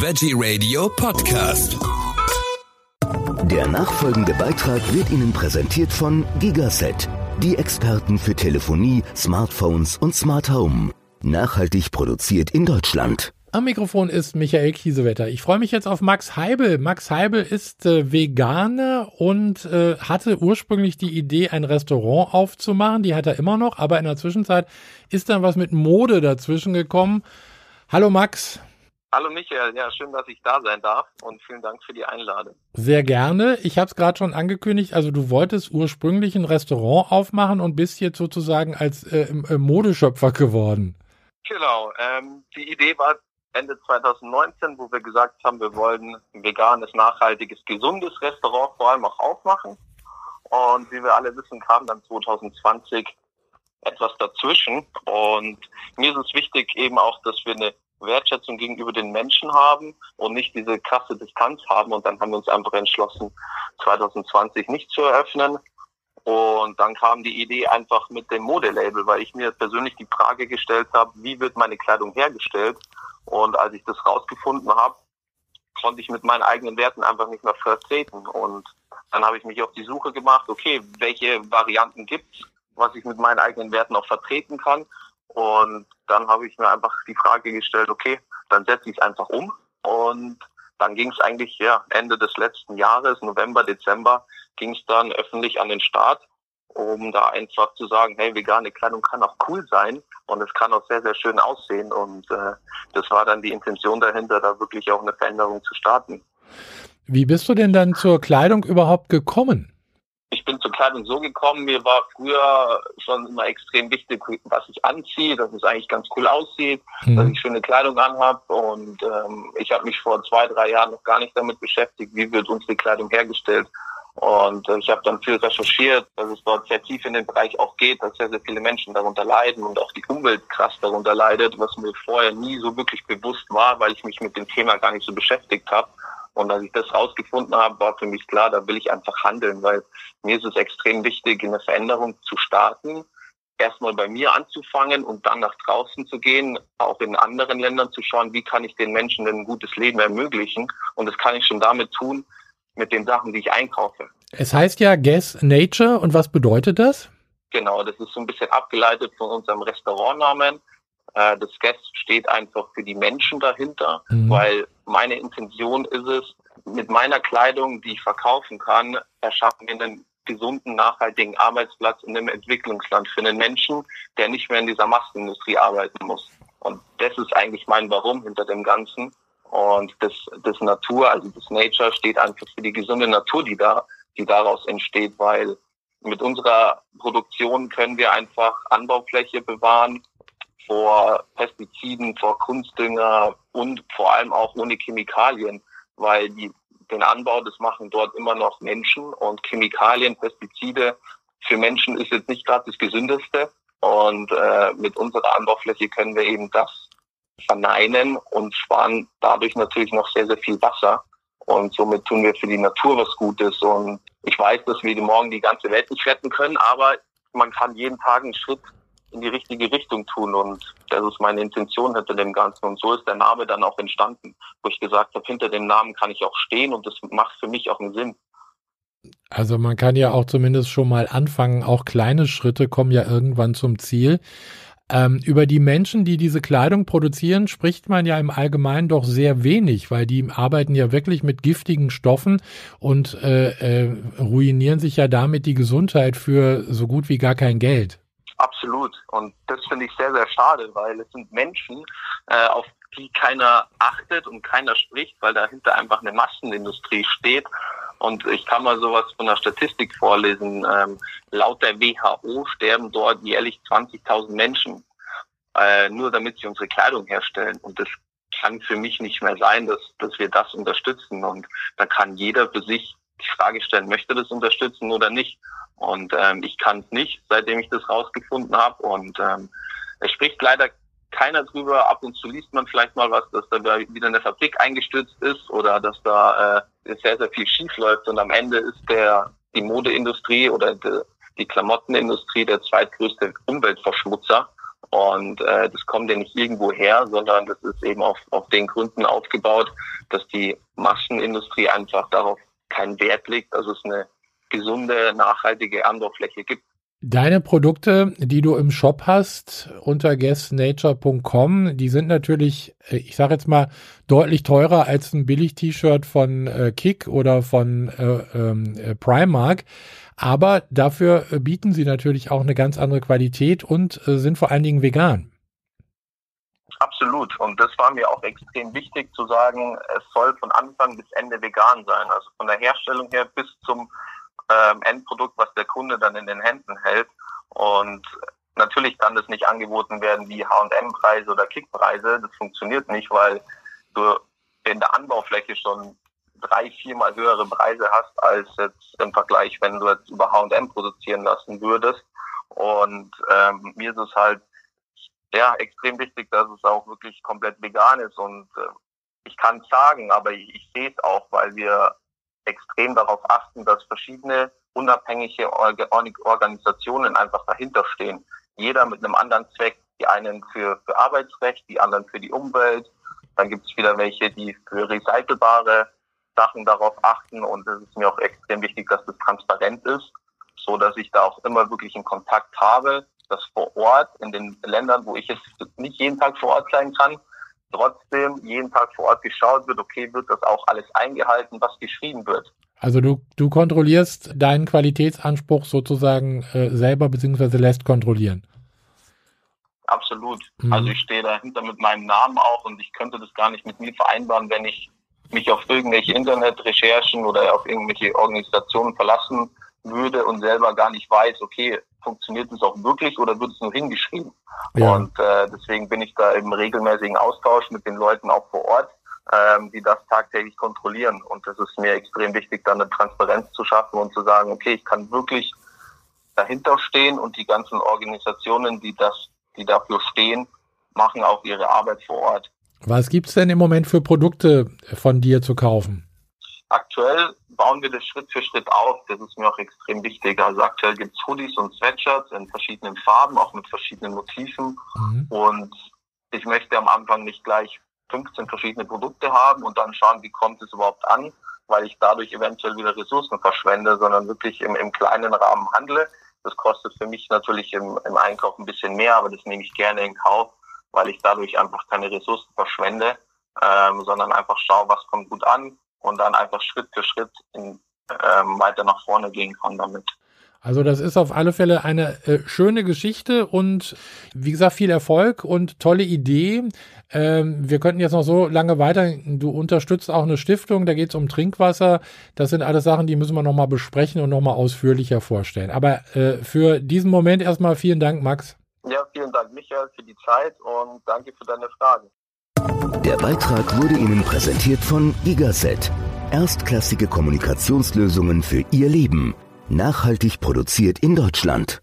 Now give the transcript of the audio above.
Veggie Radio Podcast. Der nachfolgende Beitrag wird Ihnen präsentiert von Gigaset, die Experten für Telefonie, Smartphones und Smart Home. Nachhaltig produziert in Deutschland. Am Mikrofon ist Michael Kiesewetter. Ich freue mich jetzt auf Max Heibel. Max Heibel ist äh, Veganer und äh, hatte ursprünglich die Idee, ein Restaurant aufzumachen. Die hat er immer noch, aber in der Zwischenzeit ist dann was mit Mode dazwischen gekommen. Hallo Max. Hallo Michael, ja, schön, dass ich da sein darf und vielen Dank für die Einladung. Sehr gerne. Ich habe es gerade schon angekündigt, also du wolltest ursprünglich ein Restaurant aufmachen und bist jetzt sozusagen als äh, Modeschöpfer geworden. Genau, ähm, die Idee war Ende 2019, wo wir gesagt haben, wir wollen ein veganes, nachhaltiges, gesundes Restaurant vor allem auch aufmachen. Und wie wir alle wissen, kam dann 2020 etwas dazwischen. Und mir ist es wichtig eben auch, dass wir eine Wertschätzung gegenüber den Menschen haben und nicht diese krasse Distanz haben. Und dann haben wir uns einfach entschlossen, 2020 nicht zu eröffnen. Und dann kam die Idee einfach mit dem Modelabel, weil ich mir persönlich die Frage gestellt habe, wie wird meine Kleidung hergestellt? Und als ich das rausgefunden habe, konnte ich mit meinen eigenen Werten einfach nicht mehr vertreten. Und dann habe ich mich auf die Suche gemacht, okay, welche Varianten gibt's, was ich mit meinen eigenen Werten auch vertreten kann. Und dann habe ich mir einfach die Frage gestellt, okay, dann setze ich es einfach um. Und dann ging es eigentlich ja Ende des letzten Jahres, November, Dezember, ging es dann öffentlich an den Start, um da einfach zu sagen, hey, vegane Kleidung kann auch cool sein und es kann auch sehr, sehr schön aussehen. Und äh, das war dann die Intention dahinter, da wirklich auch eine Veränderung zu starten. Wie bist du denn dann zur Kleidung überhaupt gekommen? Kleidung so gekommen, mir war früher schon immer extrem wichtig, was ich anziehe, dass es eigentlich ganz cool aussieht, mhm. dass ich schöne Kleidung anhab und ähm, ich habe mich vor zwei, drei Jahren noch gar nicht damit beschäftigt, wie wird unsere Kleidung hergestellt. Und äh, ich habe dann viel recherchiert, dass es dort sehr tief in den Bereich auch geht, dass sehr, sehr viele Menschen darunter leiden und auch die Umwelt krass darunter leidet, was mir vorher nie so wirklich bewusst war, weil ich mich mit dem Thema gar nicht so beschäftigt habe. Und als ich das rausgefunden habe, war für mich klar, da will ich einfach handeln, weil mir ist es extrem wichtig, in eine Veränderung zu starten, erstmal bei mir anzufangen und dann nach draußen zu gehen, auch in anderen Ländern zu schauen, wie kann ich den Menschen ein gutes Leben ermöglichen. Und das kann ich schon damit tun, mit den Sachen, die ich einkaufe. Es heißt ja Guess Nature und was bedeutet das? Genau, das ist so ein bisschen abgeleitet von unserem Restaurantnamen. Äh, das Guest steht einfach für die Menschen dahinter, mhm. weil meine Intention ist es, mit meiner Kleidung, die ich verkaufen kann, erschaffen wir einen gesunden, nachhaltigen Arbeitsplatz in einem Entwicklungsland für einen Menschen, der nicht mehr in dieser Massenindustrie arbeiten muss. Und das ist eigentlich mein Warum hinter dem Ganzen. Und das, das Natur, also das Nature steht einfach für die gesunde Natur, die da, die daraus entsteht, weil mit unserer Produktion können wir einfach Anbaufläche bewahren, vor Pestiziden, vor Kunstdünger und vor allem auch ohne Chemikalien, weil die, den Anbau, das machen dort immer noch Menschen und Chemikalien, Pestizide für Menschen ist jetzt nicht gerade das Gesündeste. Und äh, mit unserer Anbaufläche können wir eben das verneinen und sparen dadurch natürlich noch sehr, sehr viel Wasser. Und somit tun wir für die Natur was Gutes. Und ich weiß, dass wir morgen die ganze Welt nicht retten können, aber man kann jeden Tag einen Schritt in die richtige Richtung tun. Und das ist meine Intention hinter dem Ganzen. Und so ist der Name dann auch entstanden, wo ich gesagt habe, hinter dem Namen kann ich auch stehen und das macht für mich auch einen Sinn. Also man kann ja auch zumindest schon mal anfangen, auch kleine Schritte kommen ja irgendwann zum Ziel. Ähm, über die Menschen, die diese Kleidung produzieren, spricht man ja im Allgemeinen doch sehr wenig, weil die arbeiten ja wirklich mit giftigen Stoffen und äh, äh, ruinieren sich ja damit die Gesundheit für so gut wie gar kein Geld. Absolut. Und das finde ich sehr, sehr schade, weil es sind Menschen, äh, auf die keiner achtet und keiner spricht, weil dahinter einfach eine Massenindustrie steht. Und ich kann mal sowas von der Statistik vorlesen. Ähm, laut der WHO sterben dort jährlich 20.000 Menschen, äh, nur damit sie unsere Kleidung herstellen. Und das kann für mich nicht mehr sein, dass, dass wir das unterstützen. Und da kann jeder für sich die Frage stellen, möchte das unterstützen oder nicht. Und ähm, ich kann es nicht, seitdem ich das rausgefunden habe. Und ähm, es spricht leider keiner drüber. Ab und zu liest man vielleicht mal was, dass da wieder eine Fabrik eingestürzt ist oder dass da äh, sehr, sehr viel schief läuft. Und am Ende ist der die Modeindustrie oder die, die Klamottenindustrie der zweitgrößte Umweltverschmutzer. Und äh, das kommt ja nicht irgendwo her, sondern das ist eben auf, auf den Gründen aufgebaut, dass die Massenindustrie einfach darauf keinen Wert legt, dass es eine gesunde, nachhaltige Anbaufläche gibt. Deine Produkte, die du im Shop hast, unter guestnature.com, die sind natürlich, äh, ich sage jetzt mal, deutlich teurer als ein Billig-T-Shirt von äh, Kick oder von äh, ähm, äh, Primark. Aber dafür äh, bieten sie natürlich auch eine ganz andere Qualität und äh, sind vor allen Dingen vegan. Absolut. Und das war mir auch extrem wichtig zu sagen, es soll von Anfang bis Ende vegan sein. Also von der Herstellung her bis zum ähm, Endprodukt, was der Kunde dann in den Händen hält. Und natürlich kann das nicht angeboten werden wie H&M-Preise oder Kickpreise. Das funktioniert nicht, weil du in der Anbaufläche schon drei, viermal höhere Preise hast als jetzt im Vergleich, wenn du jetzt über H&M produzieren lassen würdest. Und ähm, mir ist es halt ja extrem wichtig, dass es auch wirklich komplett vegan ist. Und äh, ich kann es sagen, aber ich, ich sehe es auch, weil wir extrem darauf achten, dass verschiedene unabhängige Organisationen einfach dahinter stehen. Jeder mit einem anderen Zweck. Die einen für, für Arbeitsrecht, die anderen für die Umwelt. Dann gibt es wieder welche, die für recycelbare Sachen darauf achten. Und es ist mir auch extrem wichtig, dass das transparent ist, so dass ich da auch immer wirklich in Kontakt habe, dass vor Ort in den Ländern, wo ich jetzt nicht jeden Tag vor Ort sein kann, trotzdem jeden Tag vor Ort geschaut wird, okay, wird das auch alles eingehalten, was geschrieben wird. Also du, du kontrollierst deinen Qualitätsanspruch sozusagen äh, selber beziehungsweise lässt kontrollieren. Absolut. Mhm. Also ich stehe dahinter mit meinem Namen auch und ich könnte das gar nicht mit mir vereinbaren, wenn ich mich auf irgendwelche Internetrecherchen oder auf irgendwelche Organisationen verlassen würde und selber gar nicht weiß, okay, funktioniert es auch wirklich oder wird es nur hingeschrieben? Ja. Und äh, deswegen bin ich da im regelmäßigen Austausch mit den Leuten auch vor Ort, ähm, die das tagtäglich kontrollieren. Und das ist mir extrem wichtig, dann eine Transparenz zu schaffen und zu sagen, okay, ich kann wirklich dahinter stehen und die ganzen Organisationen, die das, die dafür stehen, machen auch ihre Arbeit vor Ort. Was gibt's denn im Moment für Produkte von dir zu kaufen? Aktuell bauen wir das Schritt für Schritt auf. Das ist mir auch extrem wichtig. Also aktuell gibt's Hoodies und Sweatshirts in verschiedenen Farben, auch mit verschiedenen Motiven. Mhm. Und ich möchte am Anfang nicht gleich 15 verschiedene Produkte haben und dann schauen, wie kommt es überhaupt an, weil ich dadurch eventuell wieder Ressourcen verschwende, sondern wirklich im, im kleinen Rahmen handle. Das kostet für mich natürlich im, im Einkauf ein bisschen mehr, aber das nehme ich gerne in Kauf, weil ich dadurch einfach keine Ressourcen verschwende, ähm, sondern einfach schaue, was kommt gut an, und dann einfach Schritt für Schritt in, ähm, weiter nach vorne gehen kann damit. Also das ist auf alle Fälle eine äh, schöne Geschichte und wie gesagt viel Erfolg und tolle Idee. Ähm, wir könnten jetzt noch so lange weiter. Du unterstützt auch eine Stiftung, da geht es um Trinkwasser. Das sind alles Sachen, die müssen wir nochmal besprechen und nochmal ausführlicher vorstellen. Aber äh, für diesen Moment erstmal vielen Dank, Max. Ja, vielen Dank, Michael, für die Zeit und danke für deine Fragen. Der Beitrag wurde Ihnen präsentiert von Gigaset. Erstklassige Kommunikationslösungen für Ihr Leben. Nachhaltig produziert in Deutschland.